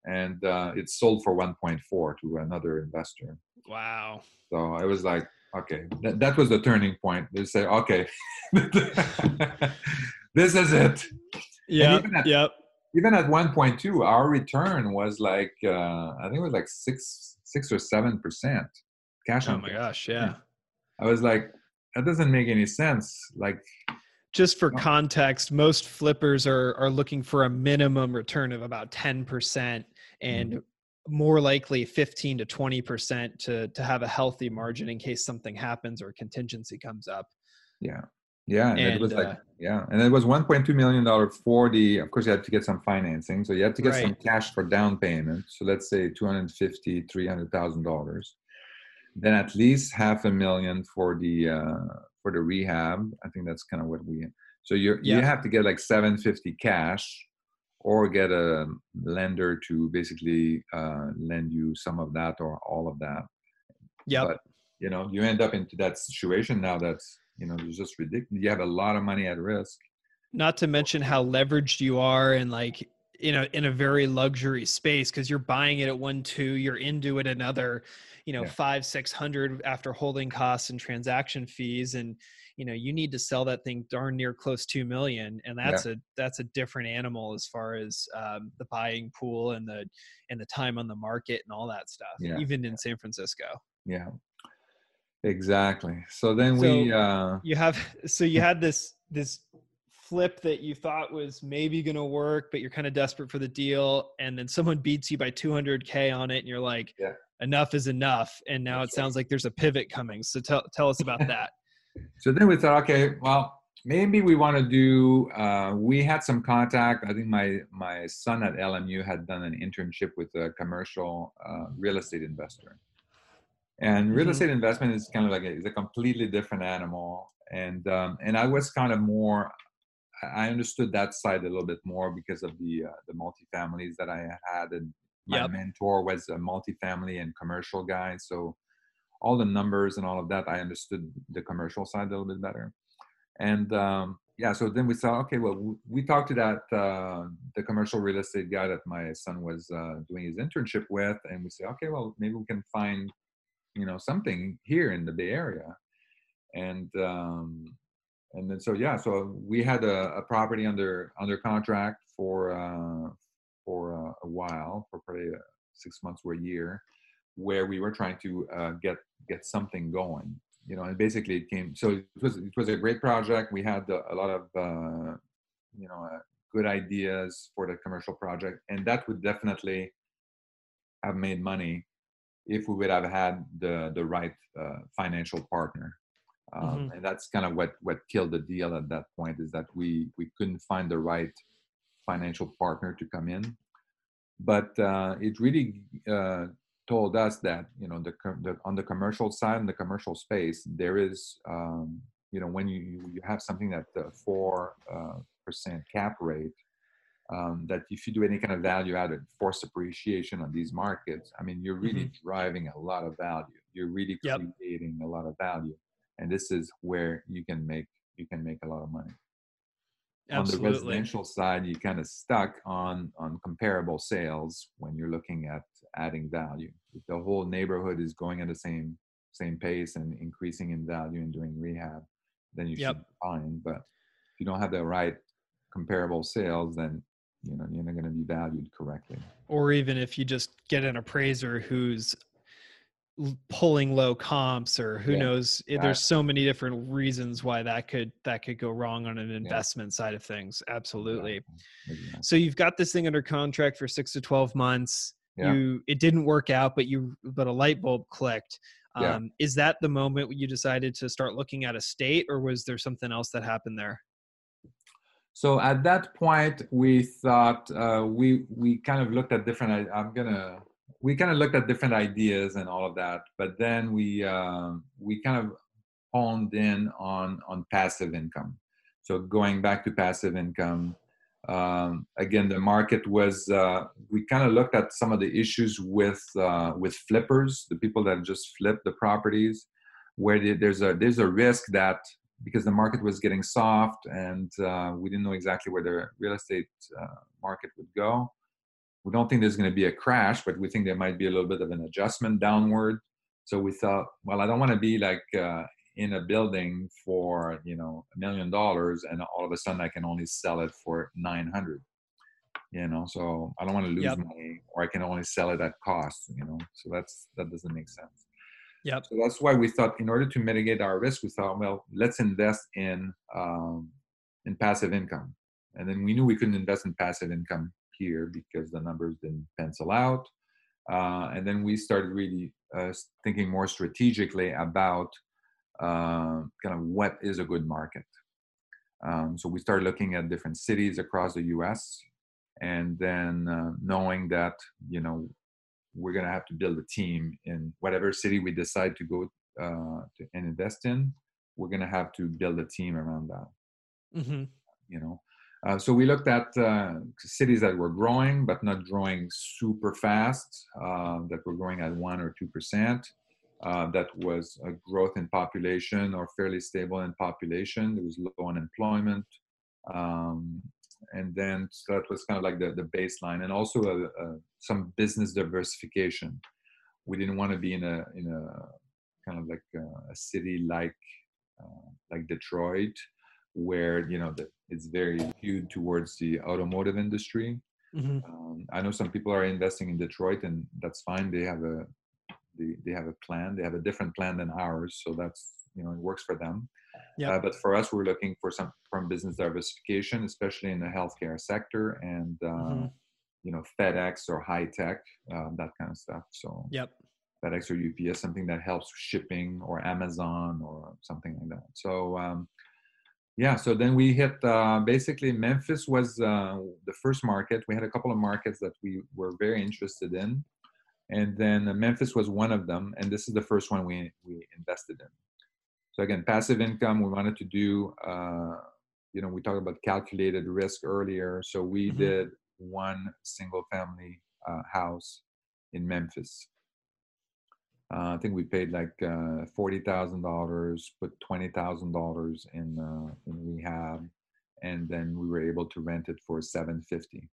and uh, it sold for 1.4 to another investor. Wow! So I was like, okay that, that was the turning point. They say okay this is it. Yeah yep even at 1.2 our return was like uh, i think it was like six six or seven percent cash oh my gosh yeah. I was like that doesn't make any sense. Like just for context most flippers are are looking for a minimum return of about 10% and mm-hmm more likely 15 to 20 percent to to have a healthy margin in case something happens or contingency comes up yeah Yeah, and, and it was uh, like yeah, and it was 1.2 million dollar for the. Of course, you had to get some financing, so you had to get right. some cash for down payment. So let's say 250, 300 thousand dollars. Then at least half a million for the uh, for the rehab. I think that's kind of what we. So you yeah. you have to get like 750 cash, or get a lender to basically uh, lend you some of that or all of that. Yeah. But you know, you end up into that situation now that's you know it's just ridiculous you have a lot of money at risk not to mention how leveraged you are and like you know in a very luxury space because you're buying it at one two you're into it another you know yeah. five six hundred after holding costs and transaction fees and you know you need to sell that thing darn near close to million and that's yeah. a that's a different animal as far as um, the buying pool and the and the time on the market and all that stuff yeah. even in san francisco yeah Exactly. So then so we uh you have so you had this this flip that you thought was maybe going to work but you're kind of desperate for the deal and then someone beats you by 200k on it and you're like yeah. enough is enough and now That's it sounds like there's a pivot coming. So tell tell us about that. so then we thought okay, well, maybe we want to do uh, we had some contact i think my my son at lmu had done an internship with a commercial uh, real estate investor and real mm-hmm. estate investment is kind of like a, is a completely different animal. And um, and I was kind of more, I understood that side a little bit more because of the uh, the multifamilies that I had, and my yep. mentor was a multifamily and commercial guy, so all the numbers and all of that, I understood the commercial side a little bit better. And um, yeah, so then we saw, okay, well, we talked to that uh, the commercial real estate guy that my son was uh, doing his internship with, and we say, okay, well, maybe we can find you know something here in the Bay Area, and um, and then so yeah, so we had a, a property under under contract for uh, for uh, a while, for probably uh, six months or a year, where we were trying to uh, get get something going. You know, and basically it came. So it was it was a great project. We had a, a lot of uh, you know uh, good ideas for the commercial project, and that would definitely have made money if we would have had the the right uh, financial partner. Um, mm-hmm. And that's kind of what what killed the deal at that point is that we we couldn't find the right financial partner to come in. But uh, it really uh, told us that you know the, the, on the commercial side in the commercial space there is um, you know when you you have something that the four uh, percent cap rate um, that if you do any kind of value added force appreciation on these markets, I mean, you're really mm-hmm. driving a lot of value. You're really yep. creating a lot of value, and this is where you can make you can make a lot of money. Absolutely. On the residential side, you kind of stuck on on comparable sales when you're looking at adding value. If the whole neighborhood is going at the same same pace and increasing in value and doing rehab, then you yep. should be fine. But if you don't have the right comparable sales, then you know you're not going to be valued correctly or even if you just get an appraiser who's pulling low comps or who yeah, knows eh, there's so many different reasons why that could that could go wrong on an investment yeah. side of things absolutely yeah. so you've got this thing under contract for 6 to 12 months you it didn't work out but you but a light bulb clicked um, is that the moment you decided to start looking at a state or was there something else that happened there so at that point, we thought uh, we we kind of looked at different. I'm gonna we kind of looked at different ideas and all of that, but then we uh, we kind of honed in on on passive income. So going back to passive income, um, again, the market was uh, we kind of looked at some of the issues with uh, with flippers, the people that just flip the properties, where there's a there's a risk that because the market was getting soft and uh, we didn't know exactly where the real estate uh, market would go. We don't think there's going to be a crash, but we think there might be a little bit of an adjustment downward. So we thought, well, I don't want to be like uh, in a building for you know a million dollars and all of a sudden I can only sell it for nine hundred. You know, so I don't want to lose yep. money, or I can only sell it at cost. You know, so that's that doesn't make sense. Yep. So that's why we thought, in order to mitigate our risk, we thought, well, let's invest in um, in passive income. And then we knew we couldn't invest in passive income here because the numbers didn't pencil out. Uh, and then we started really uh, thinking more strategically about uh, kind of what is a good market. Um, so we started looking at different cities across the U.S. and then uh, knowing that you know we're going to have to build a team in whatever city we decide to go uh, to, and invest in. We're going to have to build a team around that. Mm-hmm. You know, uh, so we looked at uh, cities that were growing, but not growing super fast, uh, that were growing at one or two percent. Uh, that was a growth in population or fairly stable in population. There was low unemployment, um, and then so that was kind of like the, the baseline, and also a, a, some business diversification. We didn't want to be in a in a kind of like a, a city like uh, like Detroit where you know the, it's very skewed towards the automotive industry. Mm-hmm. Um, I know some people are investing in Detroit, and that's fine. They have a they, they have a plan. They have a different plan than ours, so that's you know it works for them. Yeah. Uh, but for us, we're looking for some from business diversification, especially in the healthcare sector and uh, mm-hmm. you know FedEx or high tech, um, that kind of stuff. So yep. FedEx or UPS, something that helps shipping, or Amazon, or something like that. So um, yeah so then we hit uh, basically memphis was uh, the first market. We had a couple of markets that we were very interested in and then uh, memphis was one of them and this is the first one we, we invested in. So again passive income we wanted to do uh, you know we talked about calculated risk earlier so we mm-hmm. did one single family uh, house in memphis uh, I think we paid like uh, forty thousand dollars, put twenty thousand dollars in uh, in rehab, and then we were able to rent it for seven fifty.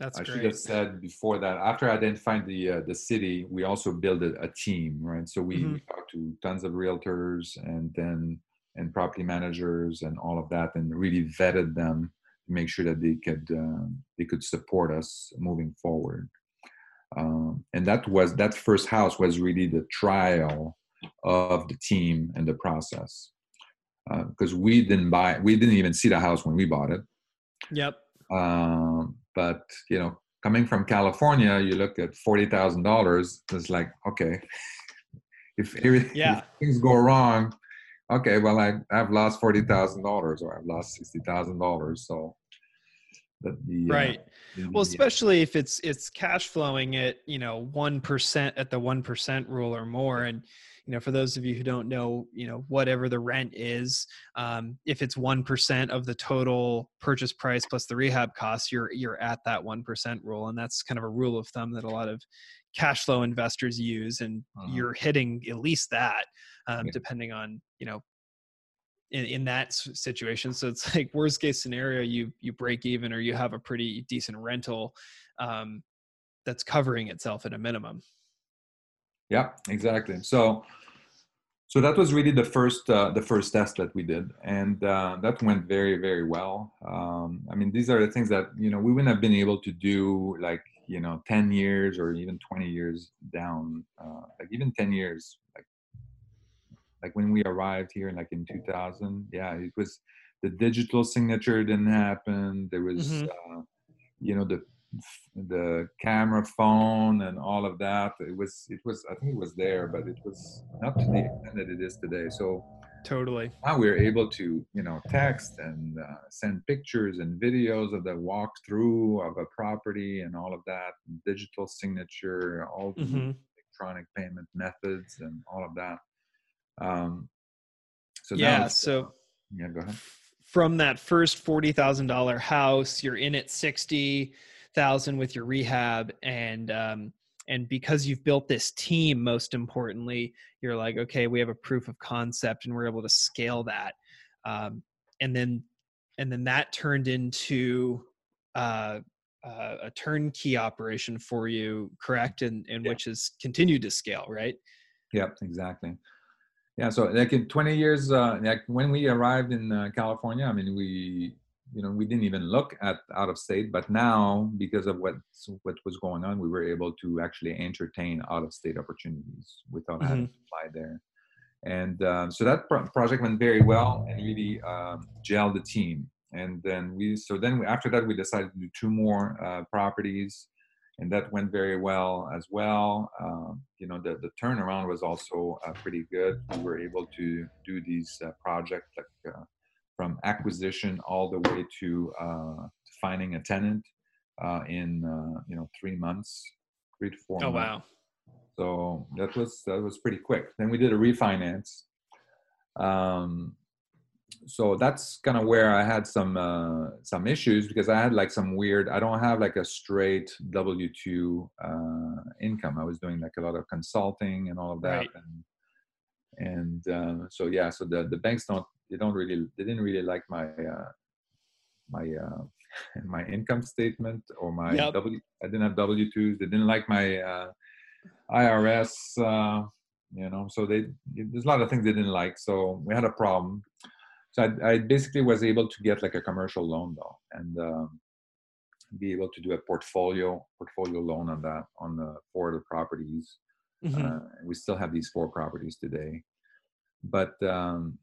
That's I great. should have said before that. After identifying the uh, the city, we also built a, a team, right? So we, mm-hmm. talked to tons of realtors and then and property managers and all of that, and really vetted them to make sure that they could uh, they could support us moving forward. Um, and that was that first house was really the trial of the team and the process. Because uh, we didn't buy we didn't even see the house when we bought it. Yep. Um, but you know coming from california you look at $40000 it's like okay. If, everything, yeah. if things go wrong okay well I, i've lost $40000 or i've lost $60000 so the, right. uh, well especially if it's it's cash flowing at you know 1% at the 1% rule or more. And you know for those of you who don't know you know whatever the rent is um, if it's 1% of the total purchase price plus the rehab costs you're you're at that 1% rule. And that's kind of a rule of thumb that a lot of cash flow investors use. And uh-huh. you're hitting at least that um, yeah. depending on you know in, in that situation. So it's like worst case scenario, you you break even or you have a pretty decent rental um, that's covering itself at a minimum. Yeah, exactly. So so that was really the first uh, the first test that we did, and uh, that went very very well. Um, I mean, these are the things that you know we wouldn't have been able to do like you know 10 years or even 20 years down uh, like even 10 years like when we arrived here like in 2000 yeah it was the digital signature didn't happen. There was mm-hmm. uh, you know the the camera phone and all of that. It was it was i think it was there but it was not to the extent that it is today. So totally. now we're able to you know text and uh, send pictures and videos of the walkthrough of a property and all of that digital signature all the mm-hmm. electronic payment methods and all of that um, so yeah, so yeah, go ahead. From that first forty thousand dollar house, you're in at sixty thousand with your rehab, and um, and because you've built this team, most importantly, you're like, okay, we have a proof of concept, and we're able to scale that, um, and then and then that turned into uh, uh, a turnkey operation for you, correct? And and yeah. which has continued to scale, right? Yep, exactly yeah so like in 20 years uh, like when we arrived in uh, california i mean we you know we didn't even look at out of state but now because of what what was going on we were able to actually entertain out of state opportunities without mm-hmm. having to fly there. And uh, so that pro- project went very well and really um, gelled the team. And then we so then we, after that we decided to do two more uh, properties and that went very well as well. Um, you know, the, the turnaround was also uh, pretty good. We were able to do these uh, projects like uh, from acquisition all the way to, uh, to finding a tenant uh, in uh, you know three months, three to four. Oh months. wow. So that was that was pretty quick. Then we did a refinance. Um, so that's kind of where I had some uh, some issues because I had like some weird. I don't have like a straight W two uh, income. I was doing like a lot of consulting and all of that, Right. and and uh, so yeah. So the the banks don't they don't really they didn't really like my uh, my uh, my income statement or my Yep. W. I didn't have W twos. They didn't like my uh, IRS. Uh, you know, so they there's a lot of things they didn't like. So we had a problem. So I, I basically was able to get like a commercial loan though, and um, be able to do a portfolio portfolio loan on that on the four of the properties. Mhm. Uh, we still have these four properties today, but um,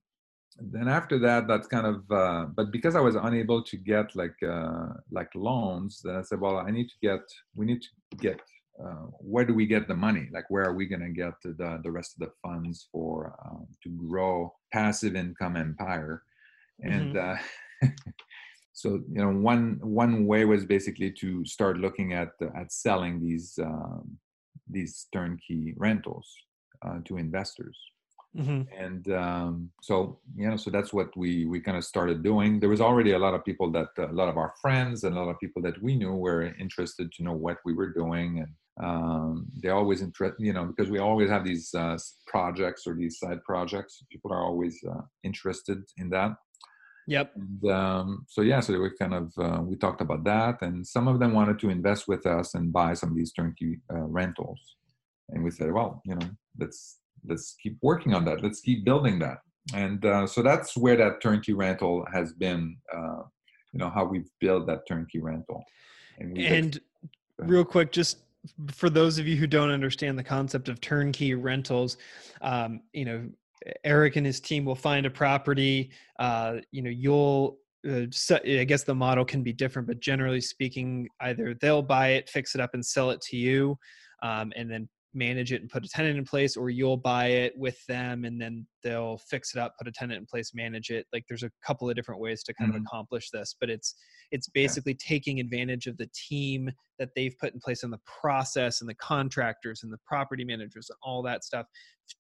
then after that, that's kind of. Uh, but because I was unable to get like uh, like loans, then I said, well, I need to get. We need to get. Uh, where do we get the money? Like, where are we going to get the the rest of the funds for um, to grow passive income empire? And uh, so you know, one one way was basically to start looking at at selling these um, these turnkey rentals uh, to investors Mhm. and um, so you know so that's what we we kind of started doing there was already a lot of people that a lot of our friends and a lot of people that we knew were interested to know what we were doing and um, they always interest you know because we always have these uh, projects or these side projects. People are always uh, interested in that. Yep. and um, so yeah, so we kind of uh, we talked about that, and some of them wanted to invest with us and buy some of these turnkey uh, rentals, and we said, well, you know, let's let's keep working on that, let's keep building that, and uh, so that's where that turnkey rental has been, uh, you know, how we've built that turnkey rental, and, And real quick, just for those of you who don't understand the concept of turnkey rentals, um, you know, Eric and his team will find a property. Uh, you know, you'll. Uh, so, I guess the model can be different, but generally speaking, either they'll buy it, fix it up, and sell it to you, um, and then manage it and put a tenant in place, or you'll buy it with them and then they'll fix it up, put a tenant in place, manage it. Like there's a couple of different ways to kind Mhm. of accomplish this, but it's it's basically taking advantage of the team that they've put in place and the process and the contractors and the property managers and all that stuff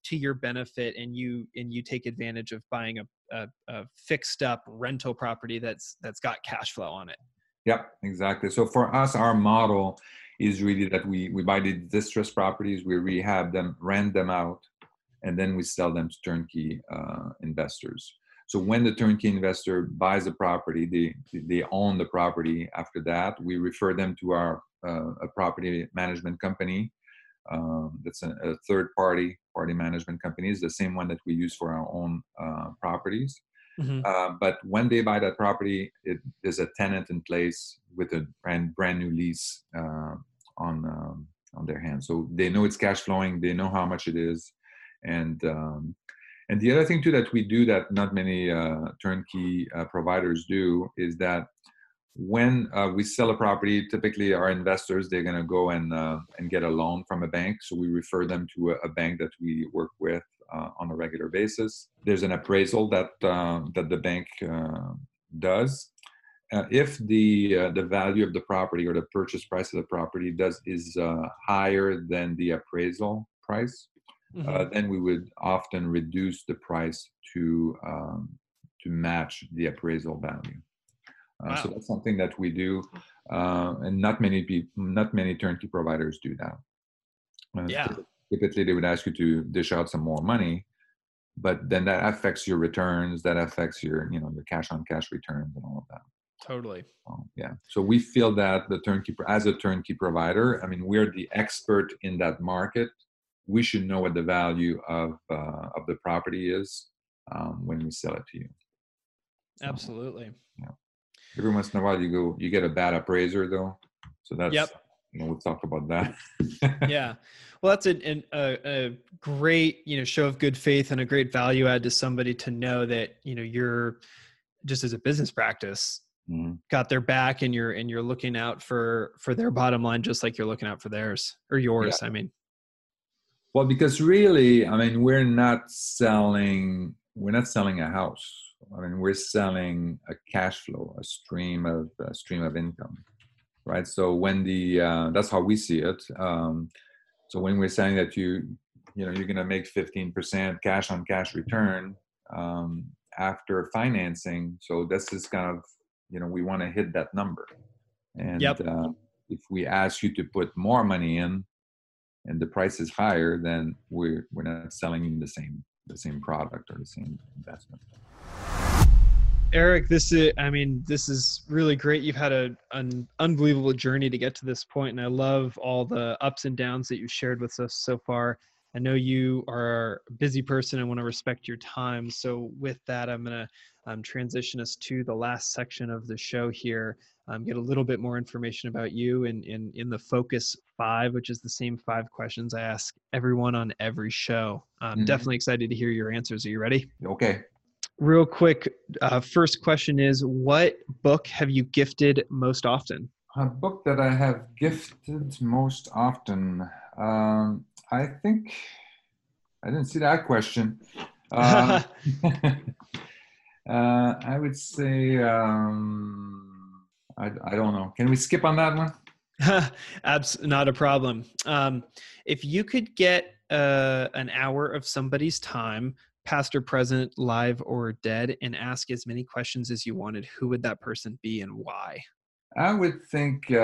to your benefit and you and you take advantage of buying a, a, a fixed up rental property that's that's got cash flow on it Yep, exactly. So for us, our model is really that we we buy the distressed properties, we rehab them, rent them out, and then we sell them to turnkey uh, investors. So when the turnkey investor buys the property, they they own the property. After that, we refer them to our uh, a property management company. Um, that's a, a third party party management company. It's the same one that we use for our own uh, properties. Mhm. Uh, but when they buy that property, it, there's a tenant in place with a brand brand new lease uh, on um, on their hands, so they know it's cash flowing. They know how much it is, and um, and the other thing too that we do that not many uh, turnkey uh, providers do is that when uh, we sell a property, typically our investors they're going to go and uh, and get a loan from a bank. So we refer them to a, a bank that we work with uh, on a regular basis. There's an appraisal that uh, that the bank uh, does. Uh, if the uh, the value of the property or the purchase price of the property does is uh, higher than the appraisal price, Mhm. uh, then we would often reduce the price to um, to match the appraisal value. Uh, So that's something that we do, uh, and not many people, not many turnkey providers do that. Uh, Yeah. Typically, they would ask you to dish out some more money, but then that affects your returns. That affects your, you know, your cash on cash returns and all of that. totally So, yeah. So we feel that the turnkey, as a turnkey provider, I mean, we're the expert in that market. We should know what the value of uh, of the property is um, when we sell it to you. So, absolutely Every once in a while, you go, you get a bad appraiser though. So that's, Yep. You know, we'll talk about that. yeah. Well that's a, an- a, a great you know show of good faith and a great value add to somebody to know that you know you're just as a business practice Mhm. got their back and you're and you're looking out for for their bottom line just like you're looking out for theirs or yours i mean. Well, because really, I mean, we're not selling we're not selling a house. I mean, we're selling a cash flow, a stream of a stream of income, right? So when the uh, that's how we see it. Um, so when we're saying that you you know you're going to make 15% cash on cash return um, after financing, so this is kind of you know we want to hit that number, and Yep. uh, if we ask you to put more money in, and the price is higher, then we're we're not selling you the same the same product or the same investment. Eric, this is, I mean, this is really great. You've had a, an unbelievable journey to get to this point, and I love all the ups and downs that you've shared with us so far. I know you are a busy person and want to respect your time. So, with that, I'm going to um, transition us to the last section of the show here, um, get a little bit more information about you and in, in the Focus Five, which is the same five questions I ask everyone on every show. I'm Mhm. definitely excited to hear your answers. Are you ready? Okay. Real quick uh, first question is what book have you gifted most often A book that I have gifted most often. Um, I think I didn't see that question. Uh, uh, I would say um, I, I don't know. Can we skip on that one? Abs- not a problem um, if you could get uh, an hour of somebody's time past or present live or dead and ask as many questions as you wanted who would that person be and why I would think uh,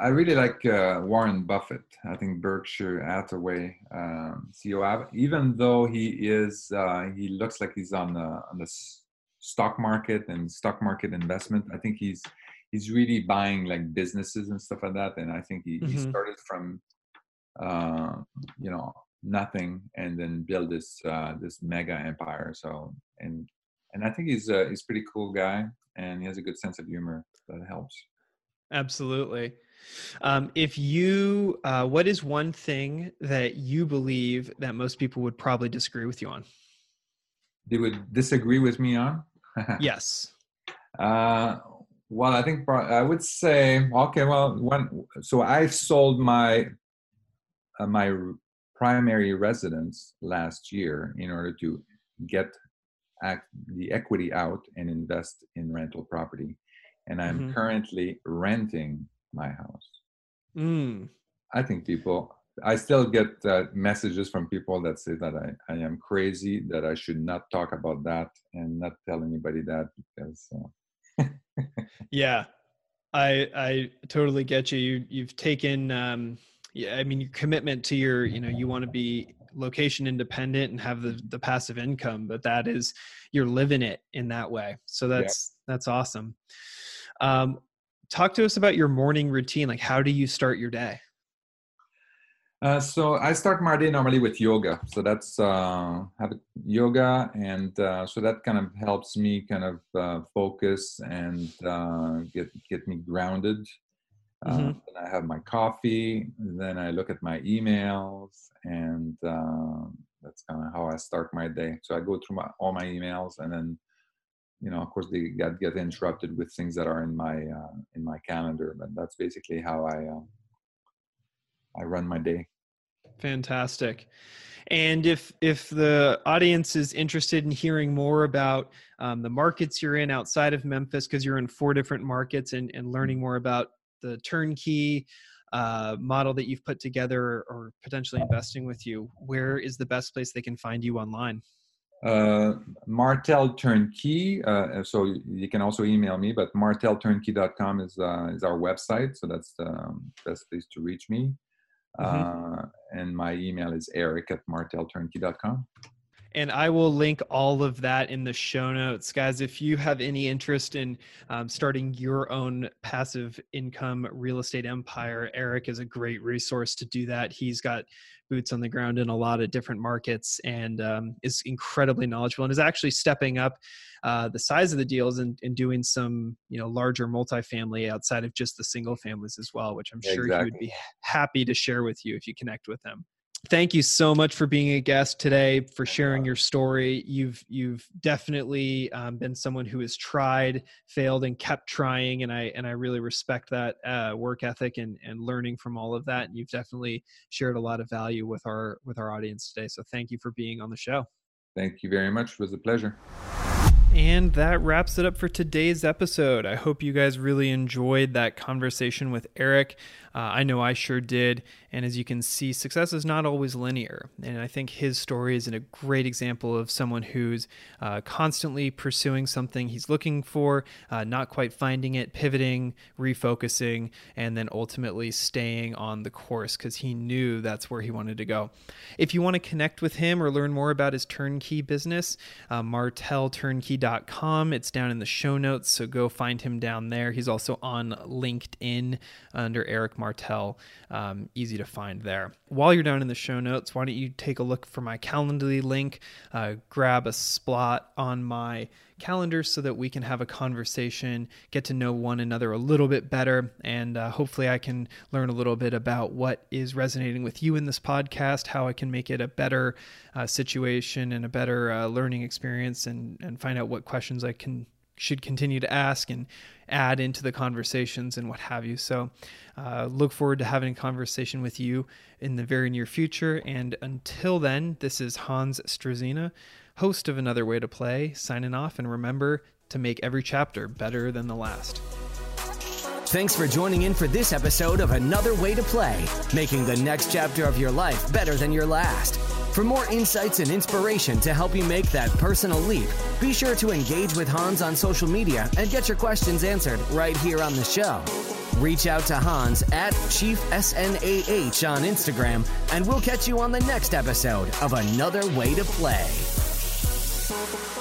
I, really like uh, Warren Buffett. I think Berkshire Hathaway um, CEO. Even though he is, uh, he looks like he's on the on the stock market and stock market investment. I think he's he's really buying like businesses and stuff like that. And I think he, he Mhm. started from uh, you know nothing and then build this uh, this mega empire. So and and I think he's a he's a pretty cool guy and he has a good sense of humor that helps. Absolutely. Um, if you, uh, what is one thing that you believe that most people would probably disagree with you on? they would disagree with me on? Yes. Uh, well, I think I would say okay. Well, one. So I sold my uh, my primary residence last year in order to get act, the equity out and invest in rental property, and I'm Mhm. currently renting my house. Mm. I think people. I still get uh, messages from people that say that I, I am crazy, that I should not talk about that and not tell anybody that because uh, Yeah. I I totally get you. You you've taken um yeah, I mean your commitment to your, you know, you want to be location independent and have the the passive income, but that is you're living it in that way. So that's that's awesome. Um talk to us about your morning routine. Like how do you start your day? Uh, so I start my day normally with yoga. So that's uh, have yoga, and uh, so that kind of helps me kind of uh, focus and uh, get get me grounded. Mhm. then I have my coffee. Then I look at my emails, and uh, that's kind of how I start my day. So I go through my, all my emails, and then you know, of course, they get get interrupted with things that are in my uh, in my calendar. But that's basically how I uh, I run my day. Fantastic. And if if the audience is interested in hearing more about um, the markets you're in outside of Memphis, because you're in four different markets, and, and learning more about the turnkey uh, model that you've put together or potentially investing with you, where is the best place they can find you online? Uh, Martel Turnkey. Uh, so you can also email me, but martelturnkey.com is uh, is our website. So that's the um, best place to reach me. Uh, and my email is eric at martelturnkey.com. And I will link all of that in the show notes. Guys, if you have any interest in um, starting your own passive income real estate empire, Eric is a great resource to do that. He's got boots on the ground in a lot of different markets and um, is incredibly knowledgeable and is actually stepping up uh, the size of the deals and, and doing some you know larger multifamily outside of just the single families as well, which I'm sure he would be happy to share with you if you connect with him thank you so much for being a guest today for sharing your story you've you've definitely um, been someone who has tried failed and kept trying and i and i really respect that uh, work ethic and and learning from all of that and you've definitely shared a lot of value with our with our audience today so thank you for being on the show Thank you very much. It was a pleasure. And that wraps it up for today's episode. I hope you guys really enjoyed that conversation with Eric. Uh, I know I sure did. And as you can see, success is not always linear. And I think his story is a great example of someone who's uh, constantly pursuing something he's looking for, uh, not quite finding it, pivoting, refocusing, and then ultimately staying on the course because he knew that's where he wanted to go. If you want to connect with him or learn more about his turnkey business, uh, martelturnkey.com. It's down in the show notes, so go find him down there. He's also on LinkedIn under Eric Martel. Um, easy to find there. While you're down in the show notes, why don't you take a look for my Calendly link, uh, grab a spot on my calendar so that we can have a conversation, get to know one another a little bit better, and uh, hopefully I can learn a little bit about what is resonating with you in this podcast, how I can make it a better uh, situation and a better uh, learning experience, and and find out what questions I can should continue to ask and add into the conversations and what have you. So, uh, look forward to having a conversation with you in the very near future. And until then, this is Hans Struzyna, host of Another Way to Play, signing off. And remember to make every chapter better than the last. Thanks for joining in for this episode of Another Way to Play, making the next chapter of your life better than your last. For more insights and inspiration to help you make that personal leap, be sure to engage with Hans on social media and get your questions answered right here on the show. Reach out to Hans at Chief SNAH on Instagram, and we'll catch you on the next episode of Another Way to Play. Thank you.